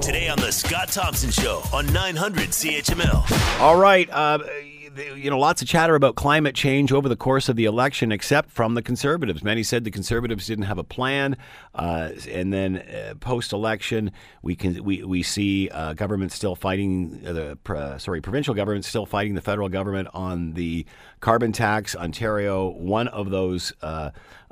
Today on the Scott Thompson Show on 900 CHML. All right. Uh, you know, lots of chatter about climate change over the course of the election, except from the conservatives. Many said the conservatives didn't have a plan, uh, and then uh, post-election, we can we we see uh, government still fighting uh, the uh, sorry provincial government still fighting the federal government on the carbon tax. Ontario, one of those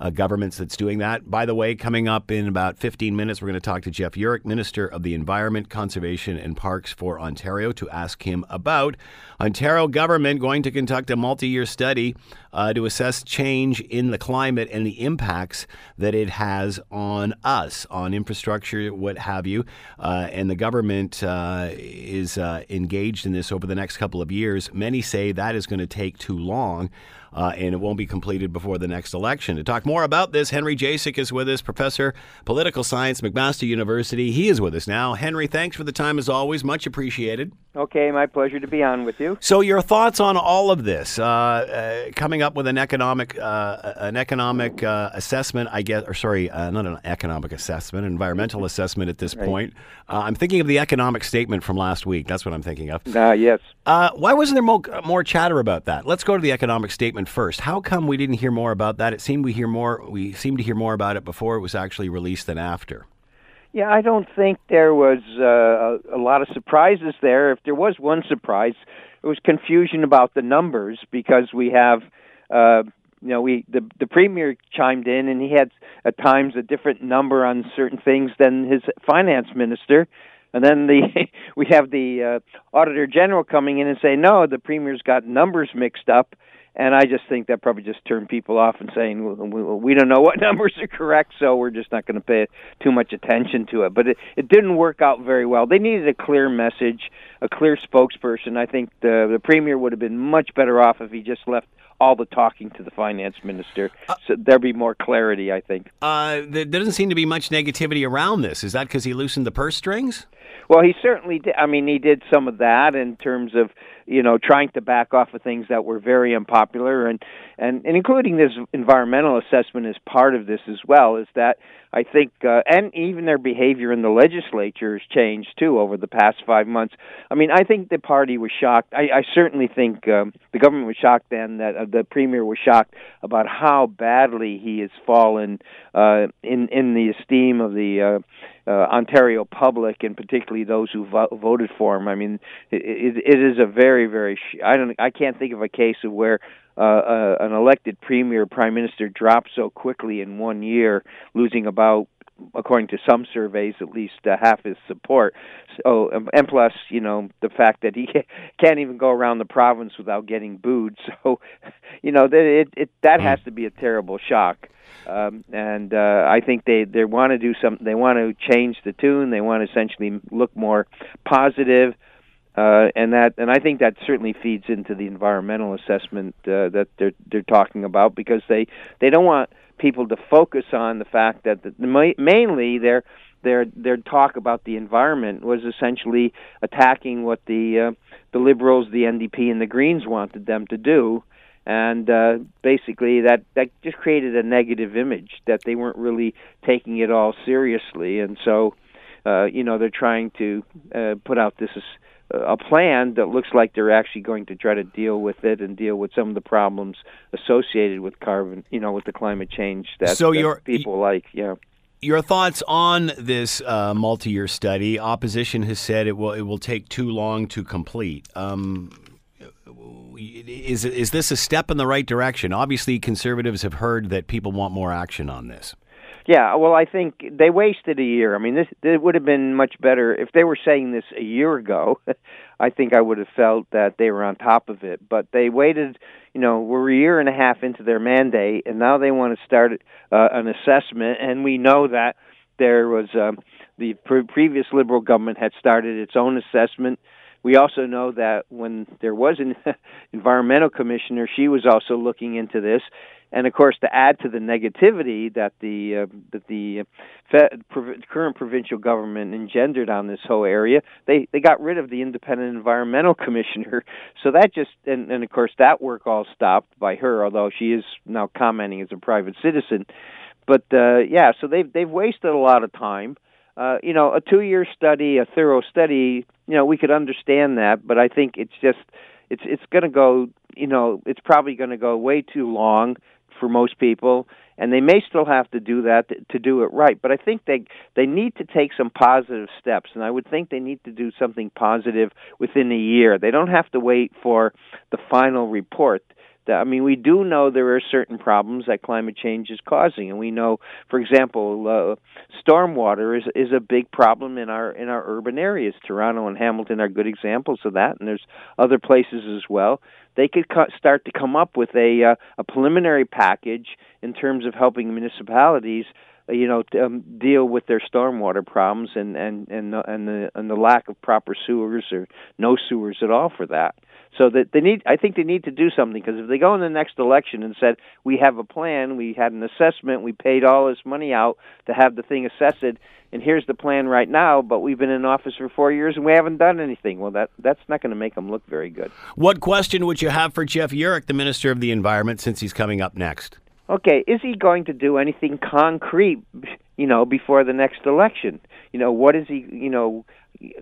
uh, governments that's doing that. By the way, coming up in about 15 minutes, we're going to talk to Jeff Yurek, Minister of the Environment, Conservation and Parks for Ontario, to ask him about Ontario government going to conduct a multi-year study uh, to assess change in the climate and the impacts that it has on us, on infrastructure, what have you. Uh, and the government uh, is uh, engaged in this over the next couple of years. Many say that is going to take too long uh, and it won't be completed before the next election. To talk more about this, Henry Jacek is with us, professor political science, McMaster University. He is with us now. Henry, thanks for the time as always, much appreciated. Okay, my pleasure to be on with you. So, your thoughts on all of this? Uh, uh, coming up with an economic uh, an economic uh, assessment, I guess, or sorry, uh, not an economic assessment, an environmental assessment at this right. point. Uh, I'm thinking of the economic statement from last week. That's what I'm thinking of. Ah, yes. why wasn't there more, more chatter about that? Let's go to the economic statement first. How come we didn't hear more about that? It seemed we hear more. We seemed to hear more about it before it was actually released than after. Yeah, I don't think there was uh, a, lot of surprises there. If there was one surprise, it was confusion about the numbers because we have, uh, you know, we the the premier chimed in and he had at times a different number on certain things than his finance minister. And then the we have the uh, auditor general coming in and say, no, the premier's got numbers mixed up and I just think that probably just turned people off and saying we, we don't know what numbers are correct, so we're just not going to pay too much attention to it. But it, it didn't work out very well. They needed a clear message, a clear spokesperson. I think the the premier would have been much better off if he just left all the talking to the finance minister. Uh, so there'd be more clarity, I think. Uh, there doesn't seem to be much negativity around this. Is that because he loosened the purse strings? Well, he certainly did. I mean, he did some of that in terms of you know trying to back off of things that were very unpopular, and and, and including this environmental assessment as part of this as well. Is that I think, uh, and even their behavior in the legislature has changed too over the past five months. I mean, I think the party was shocked. I, I certainly think um, the government was shocked then that uh, the premier was shocked about how badly he has fallen uh, in in the esteem of the uh, uh, Ontario public, and particularly those who vo- voted for him. I mean, it, it, it is a very, very. Sh- I don't. I can't think of a case of where uh, uh, an elected premier, prime minister, dropped so quickly in one year, losing about according to some surveys, at least uh, half his support. So, um, and plus, you know, the fact that he can't even go around the province without getting booed. So, you know, that it, it that has to be a terrible shock. Um, and uh, I think they they want to do something. They want to change the tune. They want to essentially look more positive. Uh, and that, and I think that certainly feeds into the environmental assessment uh, that they're they're talking about because they they don't want people to focus on the fact that the, mainly their their their talk about the environment was essentially attacking what the uh, the liberals, the NDP, and the Greens wanted them to do, and uh, basically that that just created a negative image that they weren't really taking it all seriously, and so uh, you know they're trying to uh, put out this a plan that looks like they're actually going to try to deal with it and deal with some of the problems associated with carbon, you know, with the climate change that, so that people like. Yeah. Your thoughts on this uh, multi-year study? Opposition has said it will it will take too long to complete. Um, is is this a step in the right direction? Obviously, conservatives have heard that people want more action on this. Yeah, well, I think they wasted a year. I mean, this it would have been much better if they were saying this a year ago. I think I would have felt that they were on top of it, but they waited. You know, we're a year and a half into their mandate, and now they want to start uh, an assessment. And we know that there was um, the pre- previous Liberal government had started its own assessment. We also know that when there was an environmental commissioner, she was also looking into this and of course to add to the negativity that the uh, that the Fed, prov- current provincial government engendered on this whole area, they they got rid of the independent environmental commissioner. So that just and, and of course that work all stopped by her, although she is now commenting as a private citizen. But uh, yeah, so they've they've wasted a lot of time. uh, you know, a two-year study, a thorough study, you know, we could understand that, but I think it's just it's it's going to go, you know, it's probably going to go way too long for most people, and they may still have to do that to, to do it right. But I think they they need to take some positive steps, and I would think they need to do something positive within a year. They don't have to wait for the final report I mean, we do know there are certain problems that climate change is causing, and we know, for example, uh, stormwater is is a big problem in our in our urban areas. Toronto and Hamilton are good examples of that, and there's other places as well. They could co- start to come up with a uh, a preliminary package in terms of helping municipalities uh, you know um, deal with their stormwater problems and and and the, and the and the lack of proper sewers or no sewers at all for that. So that they need, I think they need to do something because if they go in the next election and said we have a plan, we had an assessment, we paid all this money out to have the thing assessed, and here's the plan right now, but we've been in office for four years and we haven't done anything. Well, that that's not going to make them look very good. What question would you have for Jeff Yurek, the Minister of the Environment, since he's coming up next? Okay, is he going to do anything concrete, you know, before the next election? You know, what is he, you know,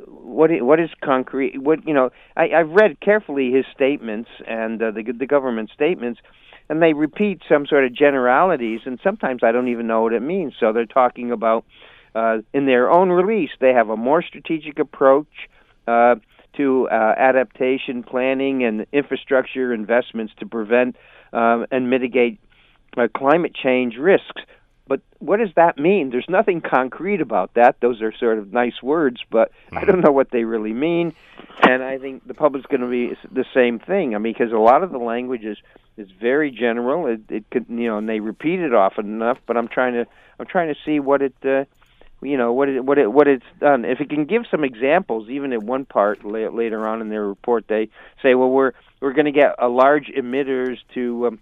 what what is concrete? What you know, I, I've read carefully his statements and uh, the the government statements, and they repeat some sort of generalities, and sometimes I don't even know what it means. So they're talking about uh, in their own release, they have a more strategic approach. Uh, to uh, adaptation planning and infrastructure investments to prevent um, and mitigate uh, climate change risks. But what does that mean? There's nothing concrete about that. Those are sort of nice words, but mm-hmm. I don't know what they really mean. And I think the public's going to be the same thing. I mean, because a lot of the language is is very general. It, it could, you know, and they repeat it often enough. But I'm trying to I'm trying to see what it. Uh, you know what it, what it, what it's done. If it can give some examples, even in one part la- later on in their report, they say, well, we're we're going to get a large emitters to um,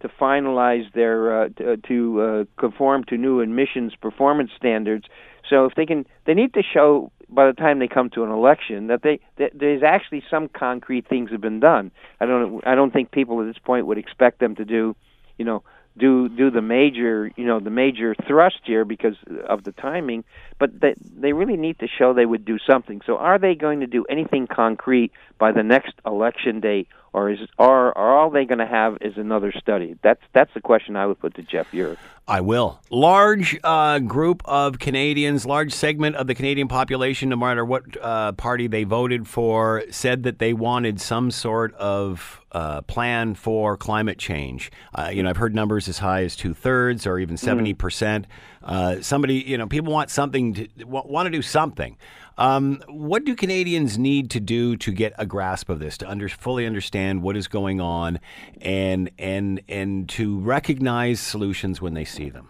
to finalize their uh, to, uh, to uh, conform to new emissions performance standards. So if they can, they need to show by the time they come to an election that they that there's actually some concrete things have been done. I don't I don't think people at this point would expect them to do, you know, do do the major you know the major thrust here because of the timing but they they really need to show they would do something so are they going to do anything concrete by the next election date or is are are all they going to have is another study? That's that's the question I would put to Jeff Yurek. I will. Large uh, group of Canadians, large segment of the Canadian population, no matter what uh, party they voted for, said that they wanted some sort of uh, plan for climate change. Uh, you know, I've heard numbers as high as two thirds or even seventy mm. percent. Uh, somebody, you know, people want something to want to do something. Um, what do Canadians need to do to get a grasp of this, to under, fully understand what is going on, and and and to recognize solutions when they see them?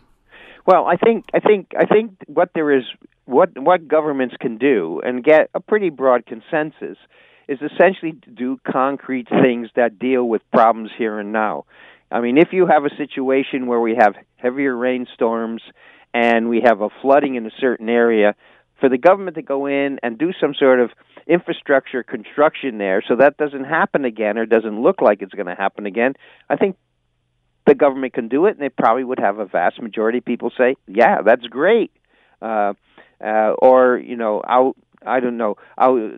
Well, I think I think I think what there is what what governments can do and get a pretty broad consensus is essentially to do concrete things that deal with problems here and now. I mean, if you have a situation where we have heavier rainstorms and we have a flooding in a certain area, for the government to go in and do some sort of infrastructure construction there so that doesn't happen again or doesn't look like it's going to happen again, I think the government can do it, and they probably would have a vast majority of people say, "Yeah, that's great," uh, uh, or you know, out I don't know. I'll,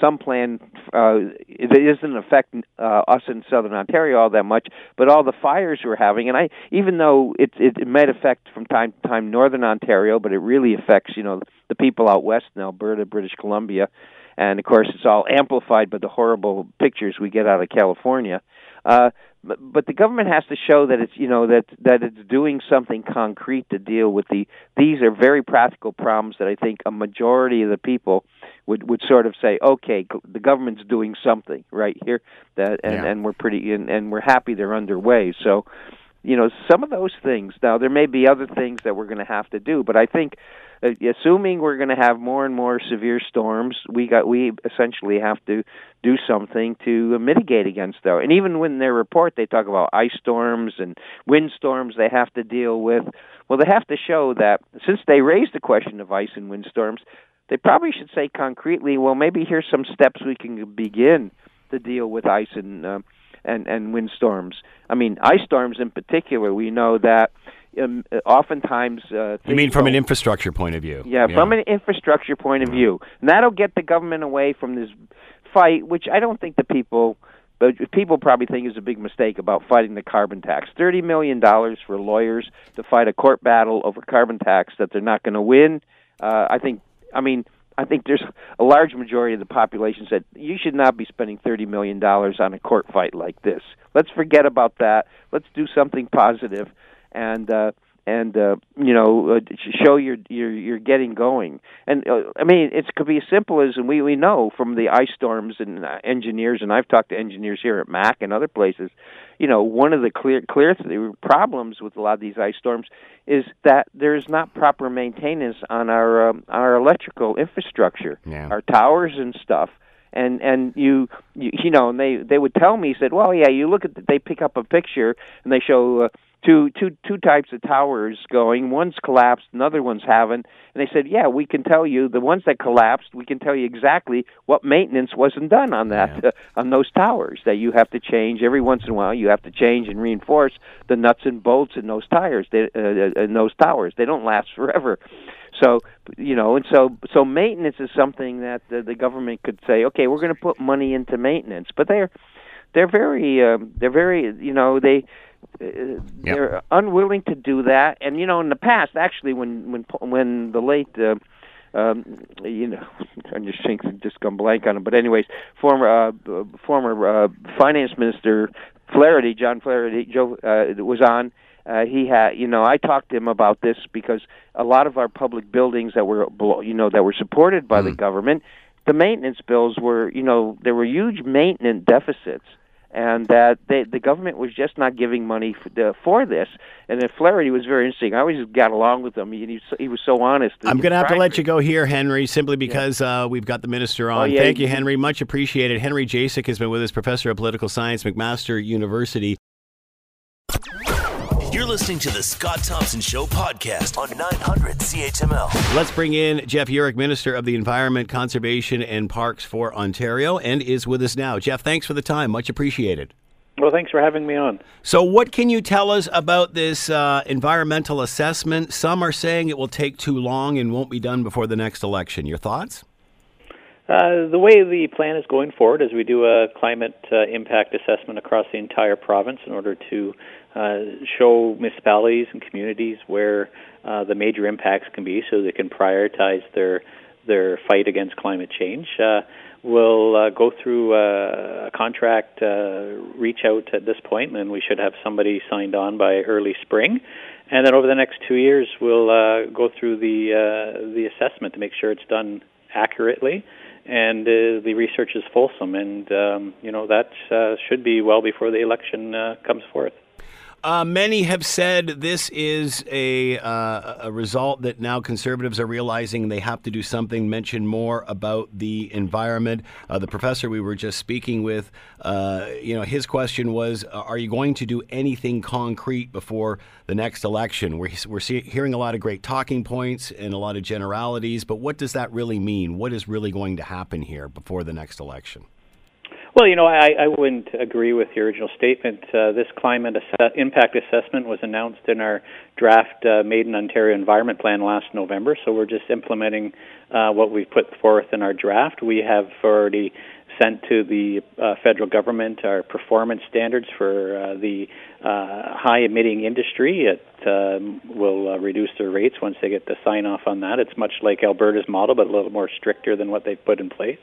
some plan uh, it doesn't affect uh, us in Southern Ontario all that much, but all the fires we're having, and I even though it, it it might affect from time to time Northern Ontario, but it really affects you know the people out west in Alberta, British Columbia, and of course it's all amplified by the horrible pictures we get out of California. Uh, but, but the government has to show that it's you know that that it's doing something concrete to deal with the these are very practical problems that I think a majority of the people would would sort of say okay the government's doing something right here that and yeah. and we're pretty and, and we're happy they're underway so you know some of those things now there may be other things that we're going to have to do but I think assuming we're going to have more and more severe storms, we got we essentially have to do something to mitigate against those. And even when their report they talk about ice storms and wind storms they have to deal with, well, they have to show that since they raised the question of ice and wind storms, they probably should say concretely, well, maybe here's some steps we can begin to deal with ice and uh, and and wind storms. I mean, ice storms in particular. We know that um, oftentimes. Uh, you mean from an infrastructure point of view? Yeah, yeah, from an infrastructure point of view, and that'll get the government away from this fight, which I don't think the people. But people probably think is a big mistake about fighting the carbon tax. Thirty million dollars for lawyers to fight a court battle over carbon tax that they're not going to win. Uh, I think. I mean, I think there's a large majority of the population said you should not be spending thirty million dollars on a court fight like this. Let's forget about that. Let's do something positive, and uh, and uh, you know uh, show you're you're you're getting going. And uh, I mean, it could be as simple as and we we know from the ice storms and uh, engineers, and I've talked to engineers here at Mac and other places. You know, one of the clear clear problems with a lot of these ice storms is that there is not proper maintenance on our um, our electrical infrastructure, yeah. our towers and stuff and and you, you you know and they they would tell me said well yeah you look at the, they pick up a picture and they show uh, two two two types of towers going. One's collapsed, another one's haven't. And they said, "Yeah, we can tell you the ones that collapsed. We can tell you exactly what maintenance wasn't done on that yeah. uh, on those towers. That you have to change every once in a while. You have to change and reinforce the nuts and bolts in those tires. They, uh, uh in those towers, they don't last forever. So you know, and so so maintenance is something that the, the government could say, okay, we're going to put money into maintenance, but they're they're very um, they're very you know they uh, they're unwilling to do that. And you know, in the past, actually, when when when the late uh, um, you know, I'm just thinking, just gone blank on him. But anyways, former uh, former uh, finance minister Flaherty, John Flaherty, Joe uh, was on. Uh, he had, you know, I talked to him about this because a lot of our public buildings that were, you know, that were supported by mm. the government, the maintenance bills were, you know, there were huge maintenance deficits and that they, the government was just not giving money for, the, for this. And then Flaherty was very interesting. I always got along with him. He, he was so honest. I'm going to have to let you go here, Henry, simply because yeah. uh, we've got the minister on. Oh, yeah, Thank you, Henry. Much appreciated. Henry Jacek has been with us, professor of political science, McMaster University. You're listening to the Scott Thompson Show podcast on 900 CHML. Let's bring in Jeff Yurek, Minister of the Environment, Conservation and Parks for Ontario, and is with us now. Jeff, thanks for the time. Much appreciated. Well, thanks for having me on. So, what can you tell us about this uh, environmental assessment? Some are saying it will take too long and won't be done before the next election. Your thoughts? Uh, the way the plan is going forward is we do a climate uh, impact assessment across the entire province in order to uh, show municipalities and communities where uh, the major impacts can be, so they can prioritize their their fight against climate change. Uh, we'll go through a contract reach out at this point, and we should have somebody signed on by early spring. And then over the next two years, we'll uh, go through the uh, the assessment to make sure it's done accurately and uh, the research is fulsome, and um, you know that uh, should be well before the election uh, comes forth. Uh, many have said this is a, uh, a result that now conservatives are realizing they have to do something. Mention more about the environment. Uh, the professor we were just speaking with, uh, you know, his question was, uh, "Are you going to do anything concrete before the next election?" We're we're see- hearing a lot of great talking points and a lot of generalities, but what does that really mean? What is really going to happen here before the next election? Well, you know, I, I wouldn't agree with your original statement. Uh, this climate impact assessment was announced in our draft uh, Made in Ontario Environment Plan last November, so we're just implementing uh, what we've put forth in our draft. We have already sent to the uh, federal government our performance standards for uh, the uh, high emitting industry. It um, will uh, reduce their rates once they get the sign off on that. It's much like Alberta's model, but a little more stricter than what they've put in place.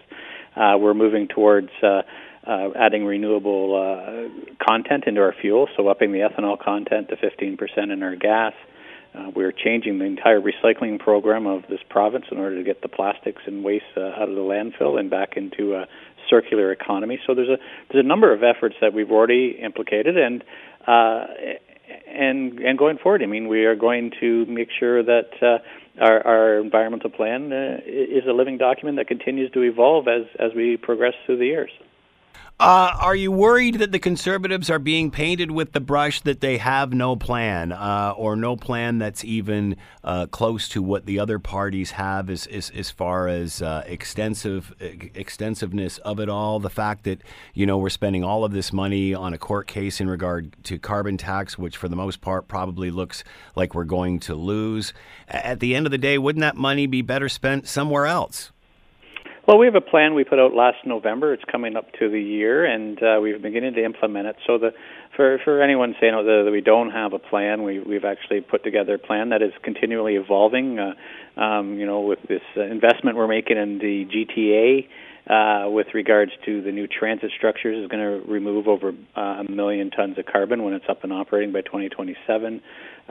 Uh, we're moving towards uh, uh, adding renewable uh, content into our fuel, so upping the ethanol content to 15% in our gas. Uh, we're changing the entire recycling program of this province in order to get the plastics and waste uh, out of the landfill and back into a circular economy. So there's a there's a number of efforts that we've already implicated, and uh, and and going forward, I mean, we are going to make sure that uh, our, our environmental plan uh, is a living document that continues to evolve as as we progress through the years. Uh, are you worried that the conservatives are being painted with the brush that they have no plan, uh, or no plan that's even uh, close to what the other parties have, as as, as far as uh, extensive extensiveness of it all? The fact that you know we're spending all of this money on a court case in regard to carbon tax, which for the most part probably looks like we're going to lose. At the end of the day, wouldn't that money be better spent somewhere else? Well, we have a plan we put out last November. It's coming up to the year, and uh, we're beginning to implement it. So, the for for anyone saying that, that we don't have a plan, we we've actually put together a plan that is continually evolving. Uh, um, you know, with this investment we're making in the GTA. Uh, with regards to the new transit structures, is going to remove over uh, a million tons of carbon when it's up and operating by 2027.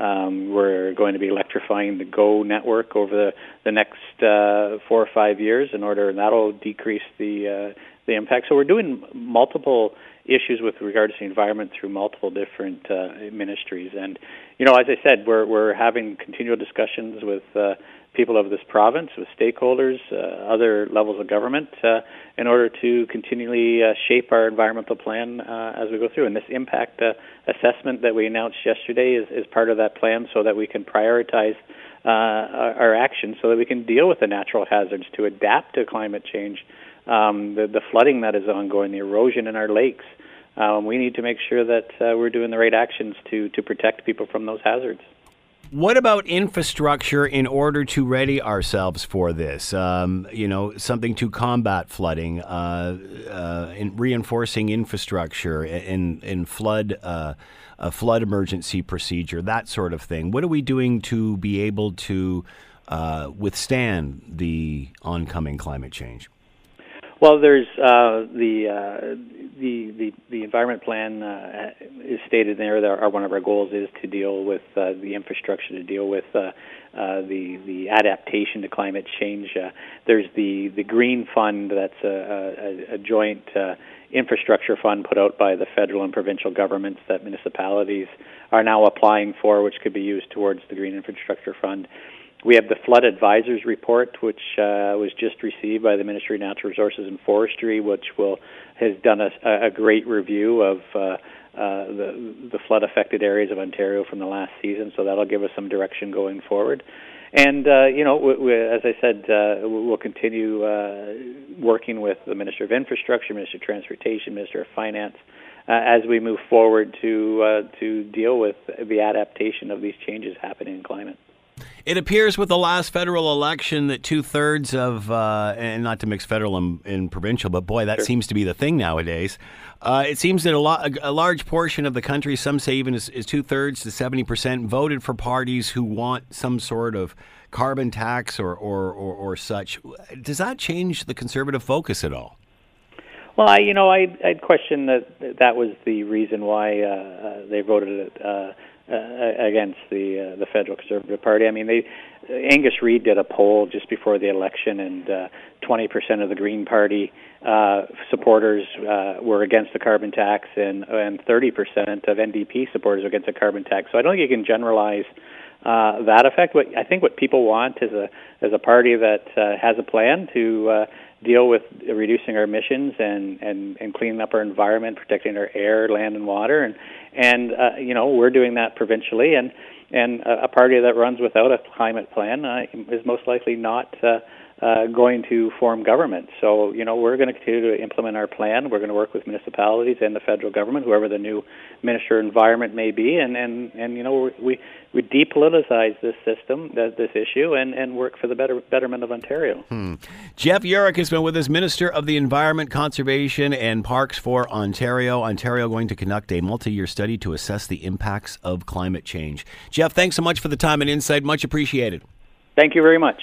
Um, we're going to be electrifying the GO network over the, the next uh, four or five years in order, and that'll decrease the uh, the impact. So we're doing multiple issues with regards to the environment through multiple different uh, ministries. And you know, as I said, we're we're having continual discussions with uh, people of this province, with stakeholders, uh, other levels of government, uh, in order to continually uh, shape our environmental plan uh, as we go through. And this impact uh, assessment that we announced yesterday is, is part of that plan so that we can prioritize uh, our, our actions so that we can deal with the natural hazards to adapt to climate change, um, the, the flooding that is ongoing, the erosion in our lakes. Um, we need to make sure that we're doing the right actions to, to protect people from those hazards. What about infrastructure in order to ready ourselves for this? Um, you know, something to combat flooding, uh, uh, in reinforcing infrastructure in in flood uh, a flood emergency procedure, that sort of thing. What are we doing to be able to uh, withstand the oncoming climate change? Well, there's uh, the, uh, the the the environment plan uh, is stated there. That our, one of our goals is to deal with uh, the infrastructure, to deal with uh, uh, the the adaptation to climate change. Uh, there's the the green fund that's a, a, a joint uh, infrastructure fund put out by the federal and provincial governments that municipalities are now applying for, which could be used towards the green infrastructure fund. We have the Flood Advisors Report, which uh, was just received by the Ministry of Natural Resources and Forestry, which will has done a, a great review of uh, uh, the, the flood affected areas of Ontario from the last season. So that'll give us some direction going forward. And uh, you know, we, we, as I said, uh, we'll continue uh, working with the Minister of Infrastructure, Minister of Transportation, Minister of Finance, uh, as we move forward to uh, to deal with the adaptation of these changes happening in climate. It appears with the last federal election that two thirds of, uh, and not to mix federal and, and provincial, but boy, that sure. seems to be the thing nowadays. Uh, it seems that a, lo- a, large portion of the country, some say even is, is two thirds to 70%, voted for parties who want some sort of carbon tax or, or, or, or such. Does that change the conservative focus at all? Well, I, you know, I, I'd question that that was the reason why uh, uh, they voted uh, uh, against the uh, the federal conservative party. I mean, they Angus Reid did a poll just before the election, and uh, 20% of the Green Party uh, supporters uh, were against the carbon tax, and and 30% of NDP supporters were against the carbon tax. So I don't think you can generalize uh, that effect. What I think what people want is a is a party that uh, has a plan to uh, deal with reducing our emissions and, and, and cleaning up our environment, protecting our air, land, and water. And, and uh, you know, we're doing that provincially. And, and a, a party that runs without a climate plan uh, is most likely not uh, uh, going to form government. So, you know, we're going to continue to implement our plan. We're going to work with municipalities and the federal government, whoever the new minister of environment may be, and and and you know, we we depoliticize this system, this issue, and and work for the better betterment of Ontario. Hmm. Jeff Yurek has been with us, Minister of the Environment, Conservation, and Parks for Ontario. Ontario going to conduct a multi-year study to assess the impacts of climate change. Jeff, thanks so much for the time and insight. Much appreciated. Thank you very much.